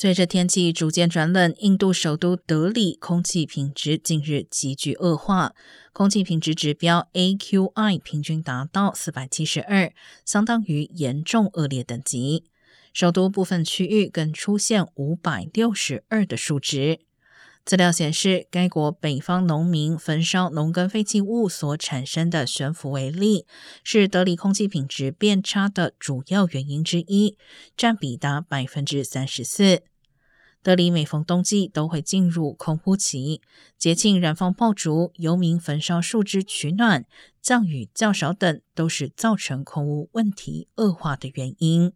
随着天气逐渐转冷，印度首都德里空气品质近日急剧恶化，空气品质指标 AQI 平均达到四百七十二，相当于严重恶劣等级。首都部分区域更出现五百六十二的数值。资料显示，该国北方农民焚烧农耕废弃物所产生的悬浮微粒，是德里空气品质变差的主要原因之一，占比达百分之三十四。德里每逢冬季都会进入空污期，节庆燃放爆竹、游民焚烧树枝取暖、降雨较少等，都是造成空污问题恶化的原因。